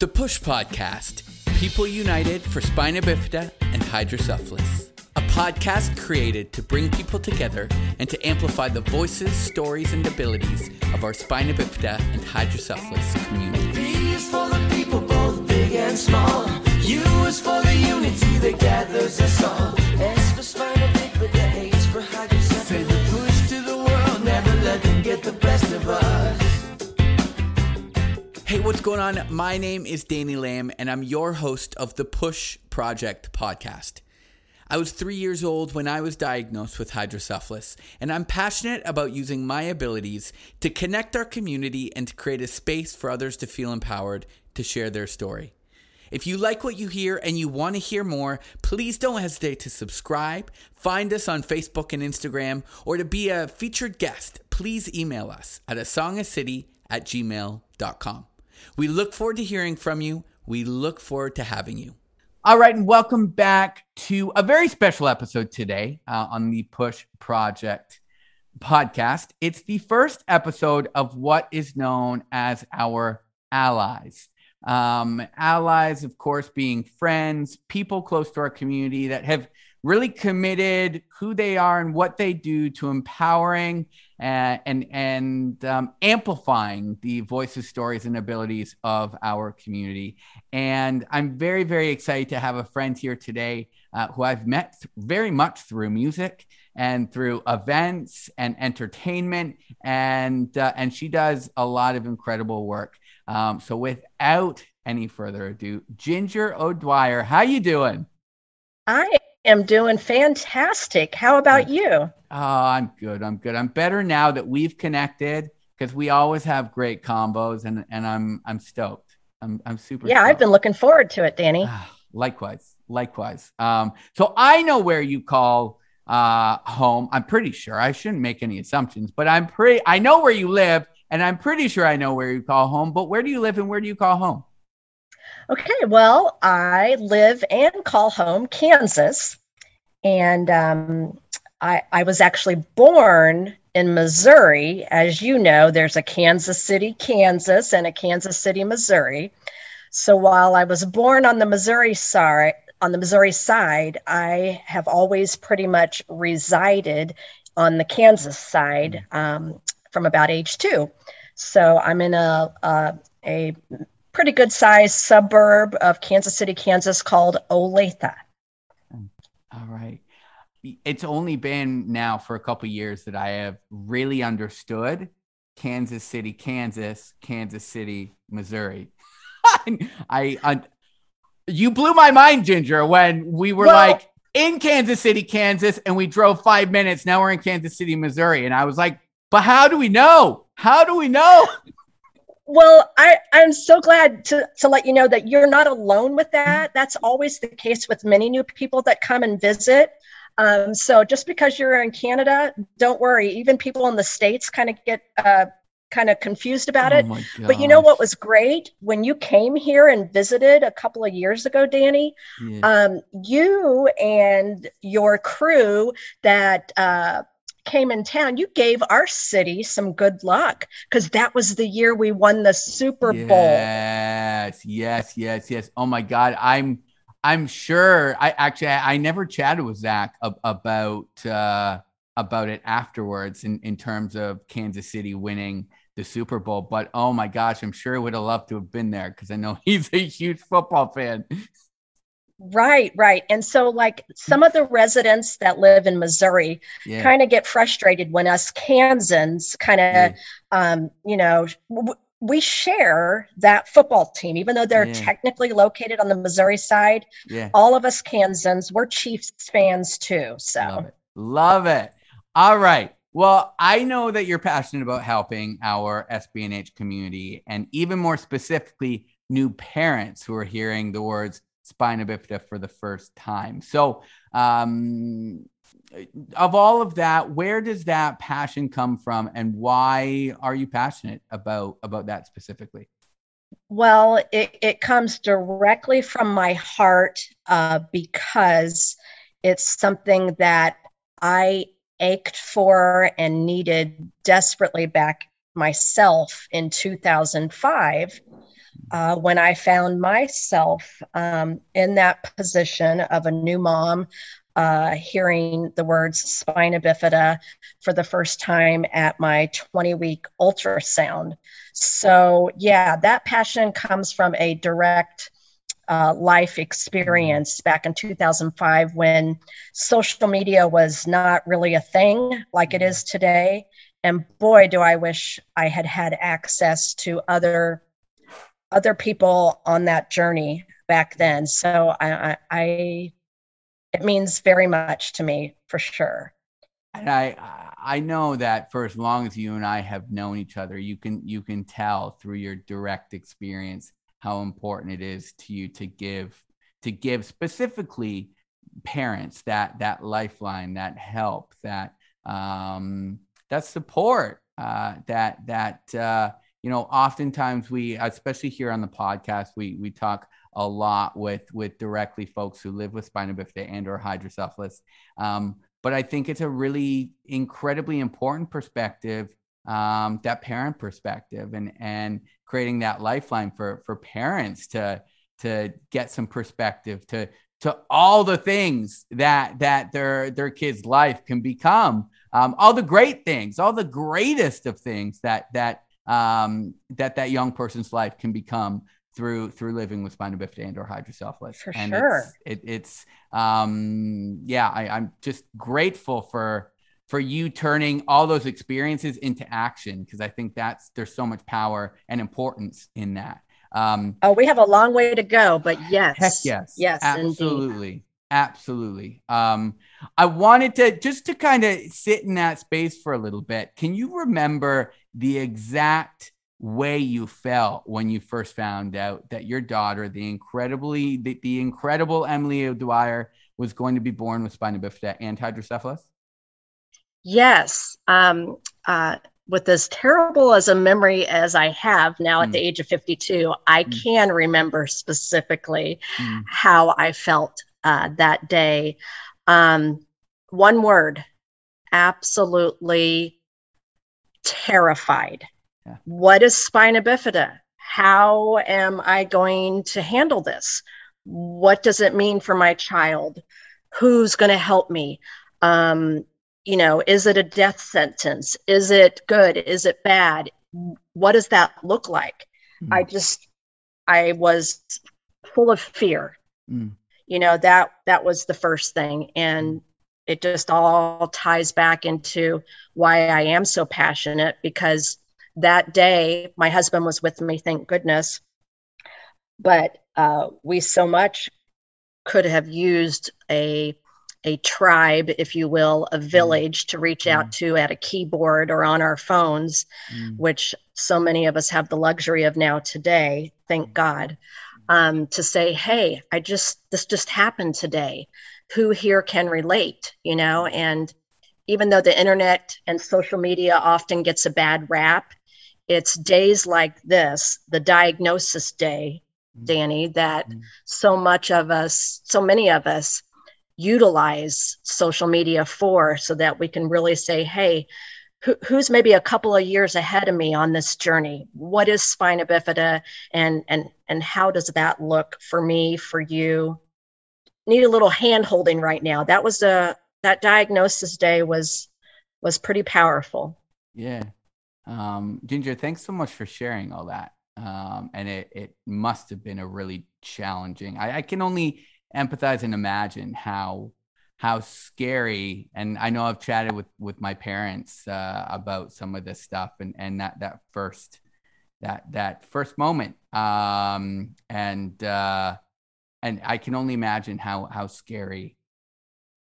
The Push Podcast People United for Spina Bifida and Hydrocephalus. A podcast created to bring people together and to amplify the voices, stories, and abilities of our Spina Bifida and Hydrocephalus community. B is for the people, both big and small. U is for the unity that gathers us all. S what's going on? My name is Danny Lamb, and I'm your host of the Push Project podcast. I was three years old when I was diagnosed with hydrocephalus, and I'm passionate about using my abilities to connect our community and to create a space for others to feel empowered to share their story. If you like what you hear and you want to hear more, please don't hesitate to subscribe, find us on Facebook and Instagram, or to be a featured guest, please email us at a songacity at gmail.com. We look forward to hearing from you. We look forward to having you. All right, and welcome back to a very special episode today uh, on the Push Project podcast. It's the first episode of what is known as our allies. Um, allies, of course, being friends, people close to our community that have really committed who they are and what they do to empowering and and, and um, amplifying the voices, stories, and abilities of our community. And I'm very, very excited to have a friend here today uh, who I've met th- very much through music and through events and entertainment, and uh, and she does a lot of incredible work. Um, so without any further ado, Ginger O'Dwyer, how you doing? I am doing fantastic. How about you? Oh, I'm good. I'm good. I'm better now that we've connected because we always have great combos, and and I'm I'm stoked. I'm I'm super. Yeah, I've been looking forward to it, Danny. Ah, likewise, likewise. Um, so I know where you call uh home. I'm pretty sure. I shouldn't make any assumptions, but I'm pretty. I know where you live, and I'm pretty sure I know where you call home. But where do you live, and where do you call home? Okay, well, I live and call home Kansas, and um, I, I was actually born in Missouri. As you know, there's a Kansas City, Kansas, and a Kansas City, Missouri. So while I was born on the Missouri side, on the Missouri side, I have always pretty much resided on the Kansas side um, from about age two. So I'm in a a, a pretty good sized suburb of Kansas City, Kansas called Olathe. All right. It's only been now for a couple years that I have really understood Kansas City, Kansas, Kansas City, Missouri. I, I, you blew my mind, Ginger, when we were Well- like in Kansas City, Kansas, and we drove five minutes. Now we're in Kansas City, Missouri, and I was like, "But how do we know? How do we know?" Well, I, I'm so glad to, to let you know that you're not alone with that. That's always the case with many new people that come and visit. Um, so just because you're in Canada, don't worry. Even people in the States kind of get uh, kind of confused about it. Oh my But you know what was great? When you came here and visited a couple of years ago, Danny, Yeah. um, you and your crew that uh, came in town, you gave our city some good luck because that was the year we won the Super Bowl. Yes, yes, yes, yes. Oh my God, I'm, I'm sure. I actually, I, I never chatted with Zach ab- about uh, about it afterwards in in terms of Kansas City winning the Super Bowl. But oh my gosh, I'm sure would have loved to have been there because I know he's a huge football fan. Right, right. And so, like, some of the residents that live in Missouri Yeah, kind of get frustrated when us Kansans kind of, yeah, um, you know, w- we share that football team, even though they're Yeah. technically located on the Missouri side. yeah. All of us Kansans, we're Chiefs fans too. So, Love it. Love it. All right. Well, I know that you're passionate about helping our SB&H community and even more specifically, new parents who are hearing the words spina bifida for the first time. So, um, of all of that, where does that passion come from and why are you passionate about about that specifically? Well, it, it comes directly from my heart uh, because it's something that I ached for and needed desperately back myself in 2005 uh, when I found myself um, in that position of a new mom, uh, hearing the words spina bifida for the first time at my 20 week ultrasound. So, yeah, that passion comes from a direct uh, life experience back in 2005 when social media was not really a thing like it is today. And boy, do I wish I had had access to other other people on that journey back then. So I, I, I it means very much to me for sure. And I I know that for as long as you and I have known each other, you can you can tell through your direct experience how important it is to you to give to give specifically parents that that lifeline that help that um that support uh that that uh you know oftentimes we especially here on the podcast we we talk a lot with with directly folks who live with spina bifida and or hydrocephalus. Um but i think it's a really incredibly important perspective um, that parent perspective and and creating that lifeline for for parents to to get some perspective to to all the things that that their their kids life can become. Um, all the great things all the greatest of things that that um, that that young person's life can become through through living with spina bifida and or hydrocephalus for and sure it's, it, it's um yeah I, i'm just grateful for for you turning all those experiences into action because I think that's there's so much power and importance in that. Um, oh, we have a long way to go, but yes, heck yes, yes, absolutely, indeed. absolutely. Um, I wanted to just to kind of sit in that space for a little bit. Can you remember the exact way you felt when you first found out that your daughter, the incredibly the, the incredible Emily O'Dwyer, was going to be born with spina bifida and hydrocephalus? Yes. Um, uh, with as terrible as a memory as I have now at mm. the age of 52, I mm. can remember specifically mm. how I felt uh, that day. Um, one word absolutely terrified. Yeah. What is spina bifida? How am I going to handle this? What does it mean for my child? Who's going to help me? Um, you know is it a death sentence is it good is it bad what does that look like mm. i just i was full of fear mm. you know that that was the first thing and it just all ties back into why i am so passionate because that day my husband was with me thank goodness but uh, we so much could have used a a tribe, if you will, a mm. village mm. to reach mm. out to at a keyboard or on our phones, mm. which so many of us have the luxury of now today, thank mm. God, um, to say, hey, I just, this just happened today. Who here can relate, you know? And even though the internet and social media often gets a bad rap, it's days like this, the diagnosis day, mm. Danny, that so much of us, so many of us utilize social media for so that we can really say, hey, who, who's maybe a couple of years ahead of me on this journey? What is spina bifida and and and how does that look for me, for you? Need a little hand holding right now. That was a that diagnosis day was was pretty powerful. Yeah. Um, Ginger, thanks so much for sharing all that. Um, and it, it must have been a really challenging. I, I can only empathize and imagine how how scary and i know i've chatted with with my parents uh, about some of this stuff and and that that first that that first moment um and uh and i can only imagine how how scary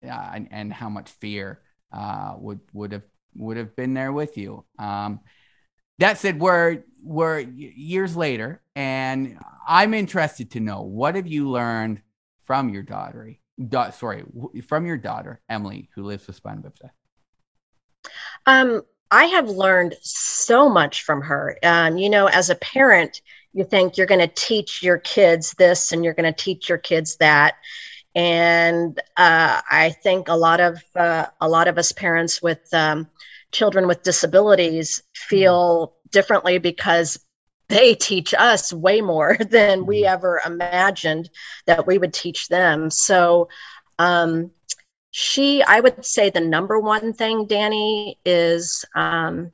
uh, and, and how much fear uh would would have would have been there with you um that said we're we're years later and i'm interested to know what have you learned from your daughter, da- sorry, from your daughter Emily, who lives with spina bifida? Um, I have learned so much from her. Um, you know, as a parent, you think you're going to teach your kids this and you're going to teach your kids that, and uh, I think a lot of uh, a lot of us parents with um, children with disabilities feel differently because they teach us way more than we ever imagined that we would teach them. So, um, she, I would say the number one thing, Danny, is um,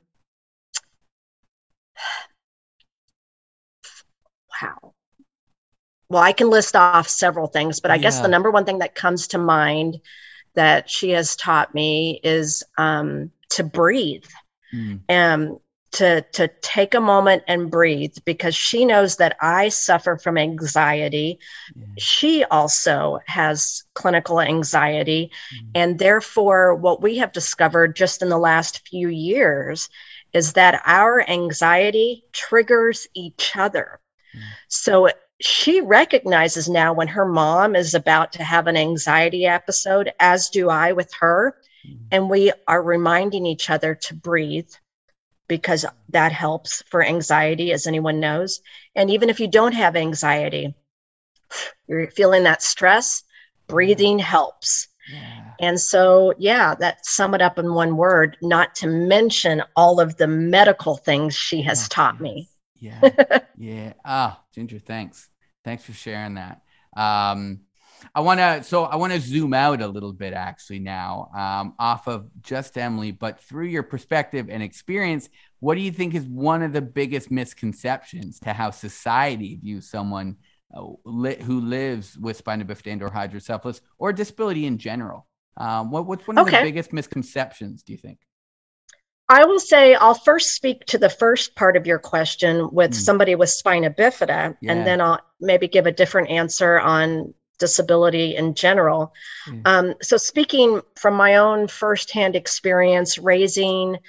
wow. Well, I can list off several things, but I guess the number one thing that comes to mind that she has taught me is um, to breathe Mm. um, to to take a moment and breathe because she knows that I suffer from anxiety. Yeah. She also has clinical anxiety, Mm. and therefore, what we have discovered just in the last few years is that our anxiety triggers each other. So she recognizes now when her mom is about to have an anxiety episode, as do I with her Mm. and we are reminding each other to breathe because that helps for anxiety as anyone knows. And even if you don't have anxiety you're feeling that stress breathing helps. Yeah. and so yeah that sum it up in one word not to mention all of the medical things she has Oh, taught me Yeah. yeah. Ah, Ginger, thanks. Thanks for sharing that. Um, I want to, so I want to zoom out a little bit actually now um, off of just Emily, but through your perspective and experience, what do you think is one of the biggest misconceptions to how society views someone uh, who lives with spina bifida and or hydrocephalus or disability in general? Um, what, what's one of the biggest misconceptions, do you think? I will say I'll first speak to the first part of your question with Hmm. somebody with spina bifida, Yeah. and then I'll maybe give a different answer on disability in general. Yeah. Um, so, speaking from my own firsthand experience raising,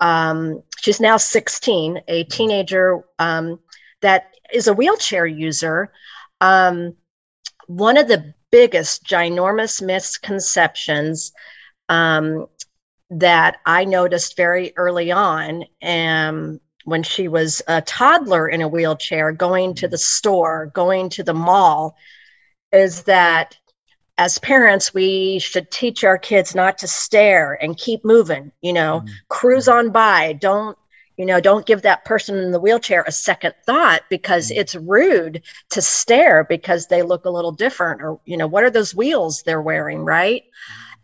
um, she's now 16, a teenager um, that is a wheelchair user. Um, one of the biggest, ginormous misconceptions um, that I noticed very early on um, when she was a toddler in a wheelchair, going to the store, going to the mall, is that as parents, we should teach our kids not to stare and keep moving, you know, Mm. cruise on by. Don't, you know, don't give that person in the wheelchair a second thought because Mm. it's rude to stare because they look a little different or, you know, what are those wheels they're wearing, right?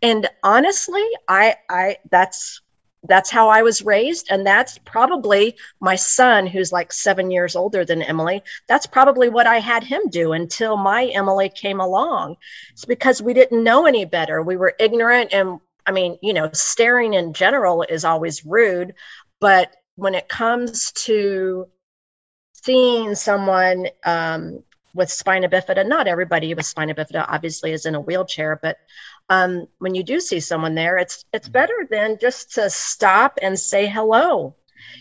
And honestly i i that's that's how i was raised. And that's probably my son who's like seven years older than emily. That's probably what i had him do until my emily came along. It's because we didn't know any better. We were ignorant and i mean you know staring in general is always rude. But when it comes to seeing someone um, with spina bifida not everybody with spina bifida obviously is in a wheelchair but um, when you do see someone there, it's it's better than just to stop and say hello.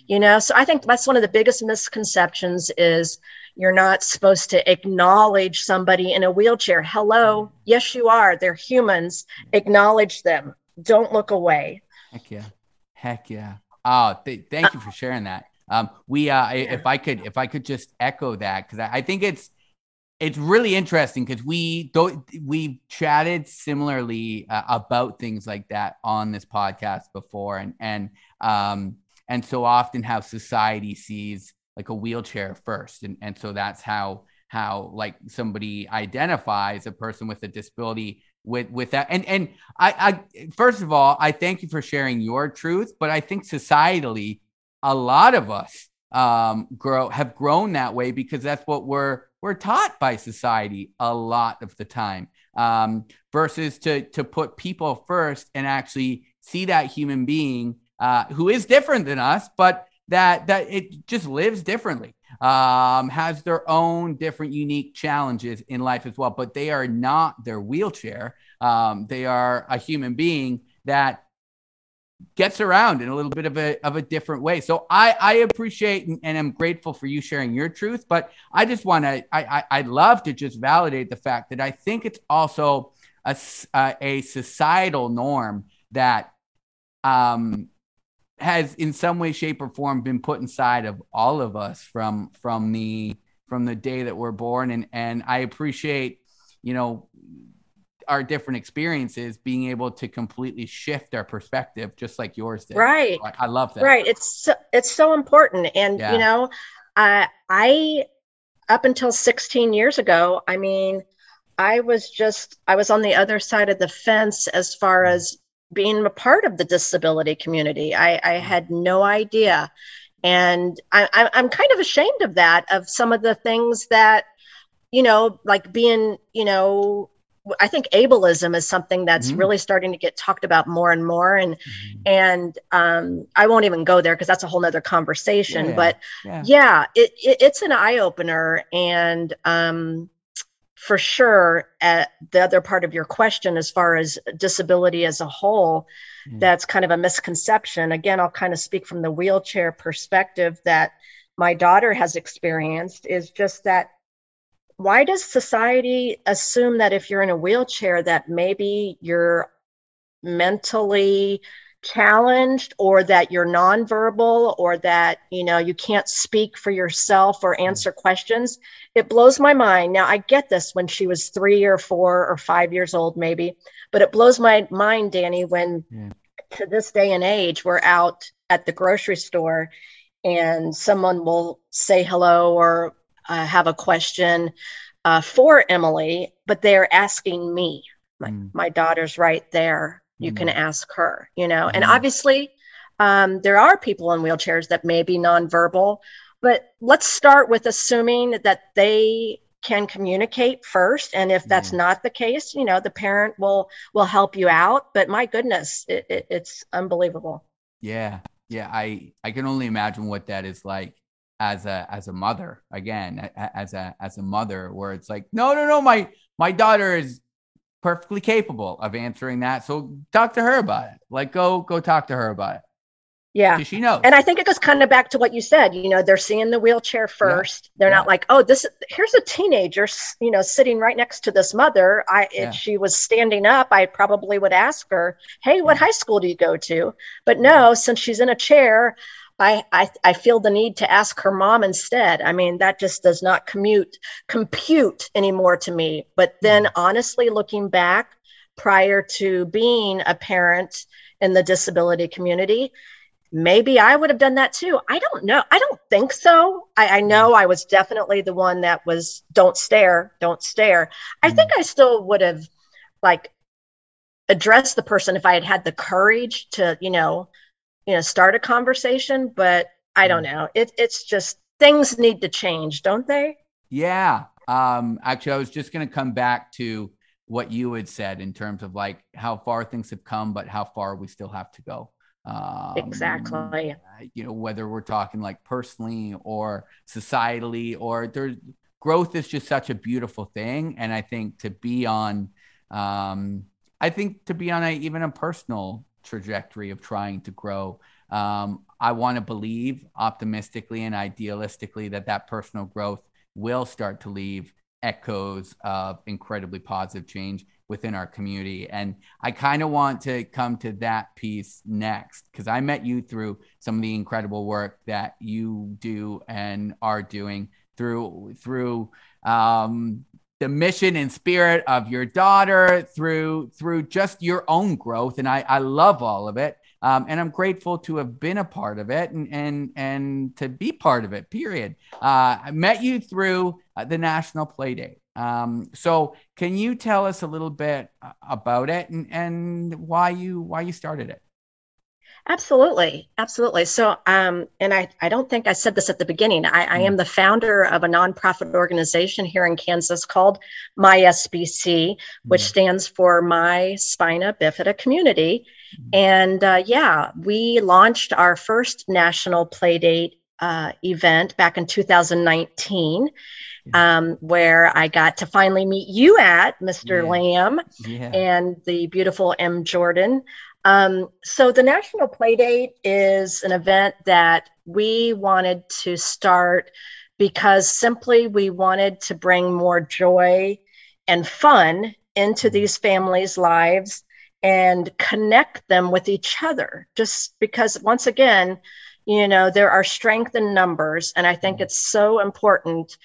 You know, so I think that's one of the biggest misconceptions is you're not supposed to acknowledge somebody in a wheelchair. Hello, yes, you are. They're humans. Acknowledge them. Don't look away. Heck yeah. Heck yeah. Oh, th- thank you for sharing that. Um, we, uh, if I could, if I could just echo that, because I, I think it's, it's really interesting because we don't, we chatted similarly uh, about things like that on this podcast before, and and um and so often how society sees like a wheelchair first, and and so that's how how like somebody identifies a person with a disability with with that. And and I, I first of all i thank you for sharing your truth but i think societally a lot of us um grow have grown that way because that's what we're we're taught by society a lot of the time um versus to to put people first and actually see that human being uh who is different than us but that that it just lives differently um, has their own different unique challenges in life as well, but they are not their wheelchair. Um, they are a human being that gets around in a little bit of a, of a different way. So I, I appreciate and, and am grateful for you sharing your truth, but I just want to, I, I, I'd love to just validate the fact that I think it's also a, uh, a societal norm that, um, has in some way shape or form been put inside of all of us from from the from the day that we're born and and i appreciate you know our different experiences being able to completely shift our perspective just like yours did Right. I, I love that Right. It's so, it's so important, and Yeah. you know, I, I up until 16 years ago, I mean, I was just I was on the other side of the fence as far mm-hmm. as being a part of the disability community. I, I mm-hmm. had no idea, and I, I'm kind of ashamed of that. Of some of the things that you know, like being you know I think ableism is something that's mm-hmm. really starting to get talked about more and more. And mm-hmm. and um, I won't even go there because that's a whole nother conversation. Yeah, but yeah, yeah it, it, it's an eye opener. And um, for sure, at the other part of your question, as far as disability as a whole, mm-hmm. that's kind of a misconception. Again, I'll kind of speak from the wheelchair perspective that my daughter has experienced is just that why does society assume that if you're in a wheelchair that maybe you're mentally challenged or that you're nonverbal or that you know you can't speak for yourself or mm. answer questions it blows my mind now i get this when she was 3 or 4 or 5 years old maybe but it blows my mind danny when yeah. to this day and age we're out at the grocery store and someone will say hello or uh, have a question uh, for Emily, but they're asking me. My, mm. my daughter's right there. You mm. can ask her, you know. Mm. And obviously, um, there are people in wheelchairs that may be nonverbal, but let's start with assuming that they can communicate first and if that's mm. not the case you know the parent will will help you out but my goodness it, it, it's unbelievable yeah yeah i i can only imagine what that is like as a as a mother again as a as a mother where it's like no no no my my daughter is perfectly capable of answering that so talk to her about it like go go talk to her about it yeah. She knows. And I think it goes kind of back to what you said. You know, they're seeing the wheelchair first. Yeah. They're yeah. not like, oh, this here's a teenager, you know, sitting right next to this mother. I yeah. if she was standing up, I probably would ask her, Hey, what high school do you go to? But no, since she's in a chair, I, I, I feel the need to ask her mom instead. I mean, that just does not commute compute anymore to me. But then mm-hmm. honestly, looking back prior to being a parent in the disability community, maybe I would have done that too. I don't know. I don't think so. I, I know mm-hmm. I was definitely the one that was don't stare, don't stare. I mm-hmm. think I still would have like addressed the person if I had had the courage to, you know, you know start a conversation but i don't mm. know. It, it's just things need to change don't they? Yeah um actually i was just going to come back to what you had said in terms of like how far things have come but how far we still have to go. Um, exactly. you know whether we're talking like personally or societally or there's growth is just such a beautiful thing and i think to be on um i think to be on a even a personal trajectory of trying to grow. Um, I want to believe optimistically and idealistically that that personal growth will start to leave echoes of incredibly positive change within our community. And I kind of want to come to that piece next because I met you through some of the incredible work that you do and are doing through through um, the mission and spirit of your daughter through through just your own growth. And i i love all of it. Um, and i'm grateful to have been a part of it and and and to be part of it period. Uh, i met you through uh, the national play date um, so can you tell us a little bit uh, about it and and why you why you started it Absolutely. Absolutely. So, um, and I, I don't think I said this at the beginning. I, I am mm. the founder of a nonprofit organization here in Kansas called MySBC, which mm. stands for My Spina Bifida Community. Mm. And uh, yeah, we launched our first national playdate uh, event back in 2019. Um, where I got to finally meet you at, Mr. Yeah. Lamb, yeah. and the beautiful M. Jordan. Um, so the National Playdate is an event that we wanted to start because simply we wanted to bring more joy and fun into mm-hmm. these families' lives and connect them with each other. Just because, once again, you know, there are strength in numbers. And I think mm-hmm. it's so important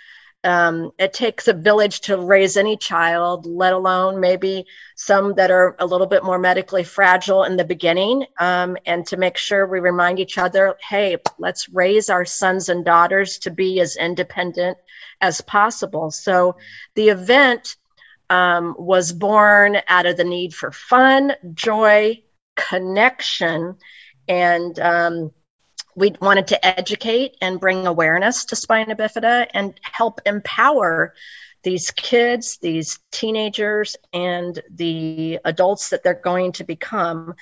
um, it takes a village to raise any child, let alone maybe some that are a little bit more medically fragile in the beginning. Um, and to make sure we remind each other hey, let's raise our sons and daughters to be as independent as possible. So the event um, was born out of the need for fun, joy, connection, and um, we wanted to educate and bring awareness to spina bifida and help empower these kids, these teenagers, and the adults that they're going to become,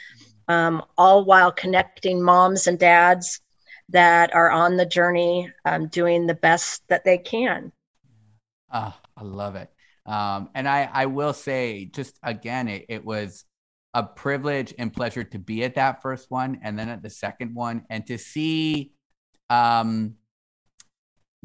um, all while connecting moms and dads that are on the journey um, doing the best that they can. Ah, I love it. Um, and I, I will say, just again, it, it was a privilege and pleasure to be at that first one and then at the second one and to see um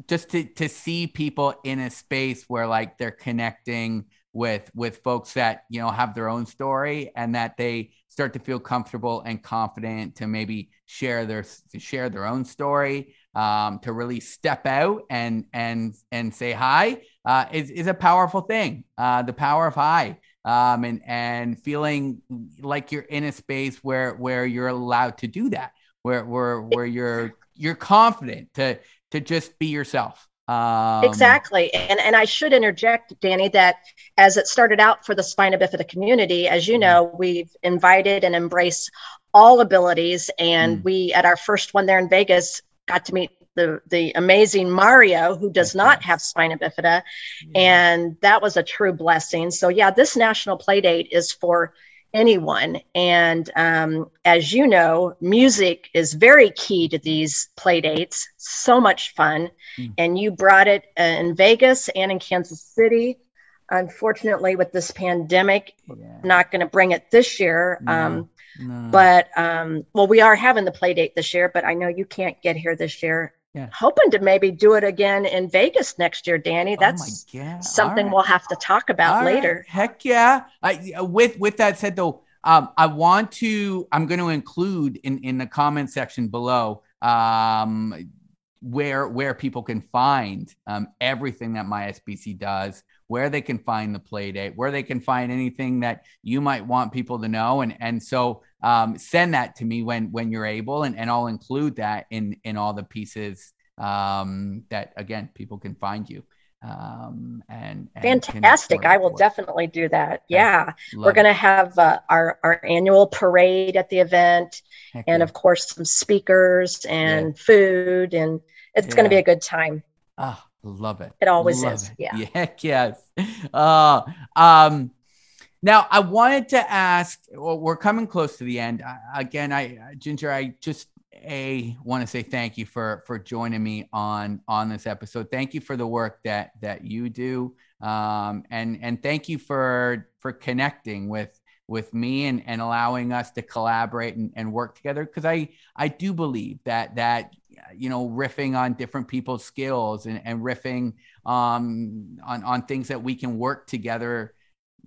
just to to see people in a space where like they're connecting with with folks that you know have their own story and that they start to feel comfortable and confident to maybe share their share their own story um, to really step out and and and say hi uh, is is a powerful thing. Uh, the power of hi um, and and feeling like you're in a space where where you're allowed to do that, where where where you're you're confident to to just be yourself. Um, exactly, and and I should interject, Danny, that as it started out for the spina bifida community, as you mm-hmm. know, we've invited and embraced all abilities, and mm. we at our first one there in Vegas got to meet the the amazing Mario, who does not have spina bifida, yeah. and that was a true blessing. So yeah, this national play date is for anyone, and um, as you know, music is very key to these play dates. So much fun, mm. and you brought it uh, in Vegas and in Kansas City. Unfortunately, with this pandemic, yeah. not going to bring it this year. No. Um, no. But um, well, we are having the play date this year, but I know you can't get here this year yeah. hoping to maybe do it again in Vegas next year, Danny. Oh That's oh something right. we'll have to talk about All later. Right. Heck yeah! I, with with that said, though, um, I want to. I'm going to include in in the comment section below um, where where people can find um, everything that MySBC does, where they can find the play date, where they can find anything that you might want people to know, and and so um, send that to me when when you're able, and, and I'll include that in in all the pieces um, that again people can find you. Um, and, and fantastic! I will definitely do that. Yeah, we're going to have uh, our our annual parade at the event, Heck and yeah. of course some speakers and yeah. food, and it's yeah. going to be a good time. Ah, love it. It always love is. It. Yeah. Heck yes. Uh, um, now, I wanted to ask. Well, we're coming close to the end. I, again, I Ginger, I just a want to say thank you for for joining me on on this episode. Thank you for the work that that you do, um, and and thank you for for connecting with with me and and allowing us to collaborate and, and work together. Because I I do believe that that you know riffing on different people's skills and, and riffing um, on on things that we can work together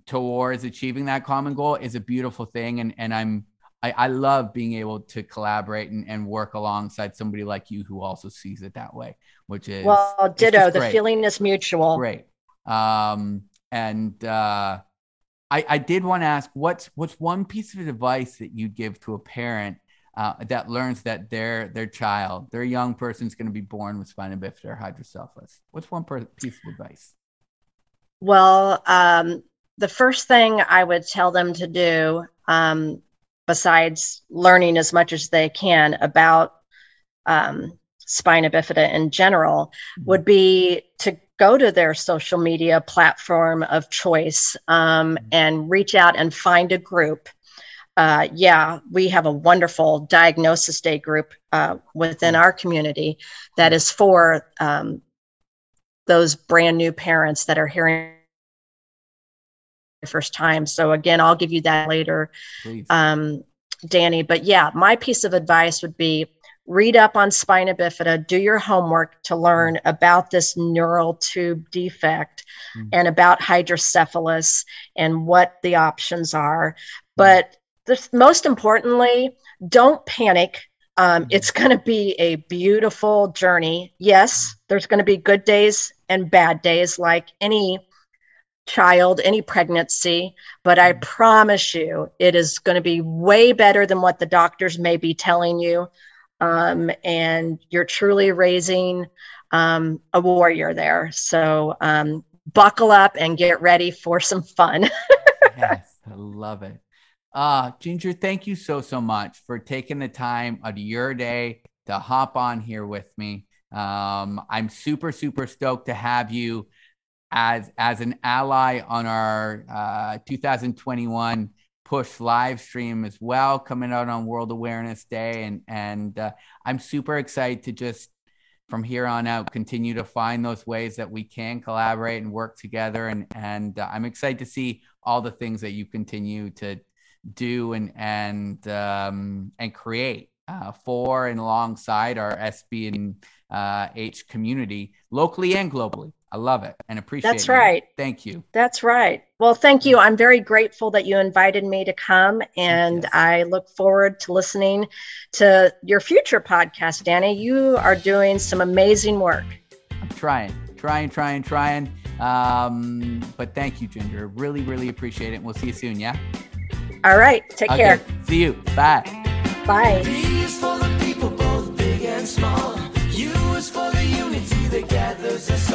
towards achieving that common goal is a beautiful thing. And, and I'm, I, I love being able to collaborate and, and work alongside somebody like you who also sees it that way, which is well, ditto. The feeling is mutual. Great. Um, and, uh, I, I did want to ask what's what's one piece of advice that you'd give to a parent uh, that learns that their their child, their young person is going to be born with spina bifida or hydrocephalus? What's one per- piece of advice? Well, um, the first thing I would tell them to do, um, besides learning as much as they can about um, spina bifida in general, mm-hmm. would be to go to their social media platform of choice um, mm-hmm. and reach out and find a group. Uh, yeah, we have a wonderful diagnosis day group uh, within mm-hmm. our community that is for um, those brand new parents that are hearing the first time. So again, I'll give you that later, um, Danny. But yeah, my piece of advice would be read up on spina bifida, do your homework to learn about this neural tube defect mm-hmm. and about hydrocephalus and what the options are. Mm-hmm. But this, most importantly, don't panic. Um, mm-hmm. It's going to be a beautiful journey. Yes, there's going to be good days and bad days like any child, any pregnancy, but I promise you it is going to be way better than what the doctors may be telling you. Um, and you're truly raising um, a warrior there. So um, buckle up and get ready for some fun. yes, I love it. Uh, Ginger, thank you so, so much for taking the time out of your day to hop on here with me. Um, I'm super, super stoked to have you as as an ally on our uh, 2021 push live stream as well, coming out on World Awareness Day, and and uh, I'm super excited to just from here on out continue to find those ways that we can collaborate and work together and and uh, i'm excited to see all the things that you continue to do and and um, and create uh, for and alongside our SB and uh, H community locally and globally. I love it and appreciate That's right. Thank you. That's right. Well, thank you. I'm very grateful that you invited me to come, and Yes. I look forward to listening to your future podcast, Danny. You are doing some amazing work. I'm trying, trying, trying, trying. Um, but thank you, Ginger. Really, really appreciate it. And we'll see you soon. Yeah. All right. Take Okay. care. See you. Bye. Bye. B is for the people, both big and small. U is for the unity that gathers us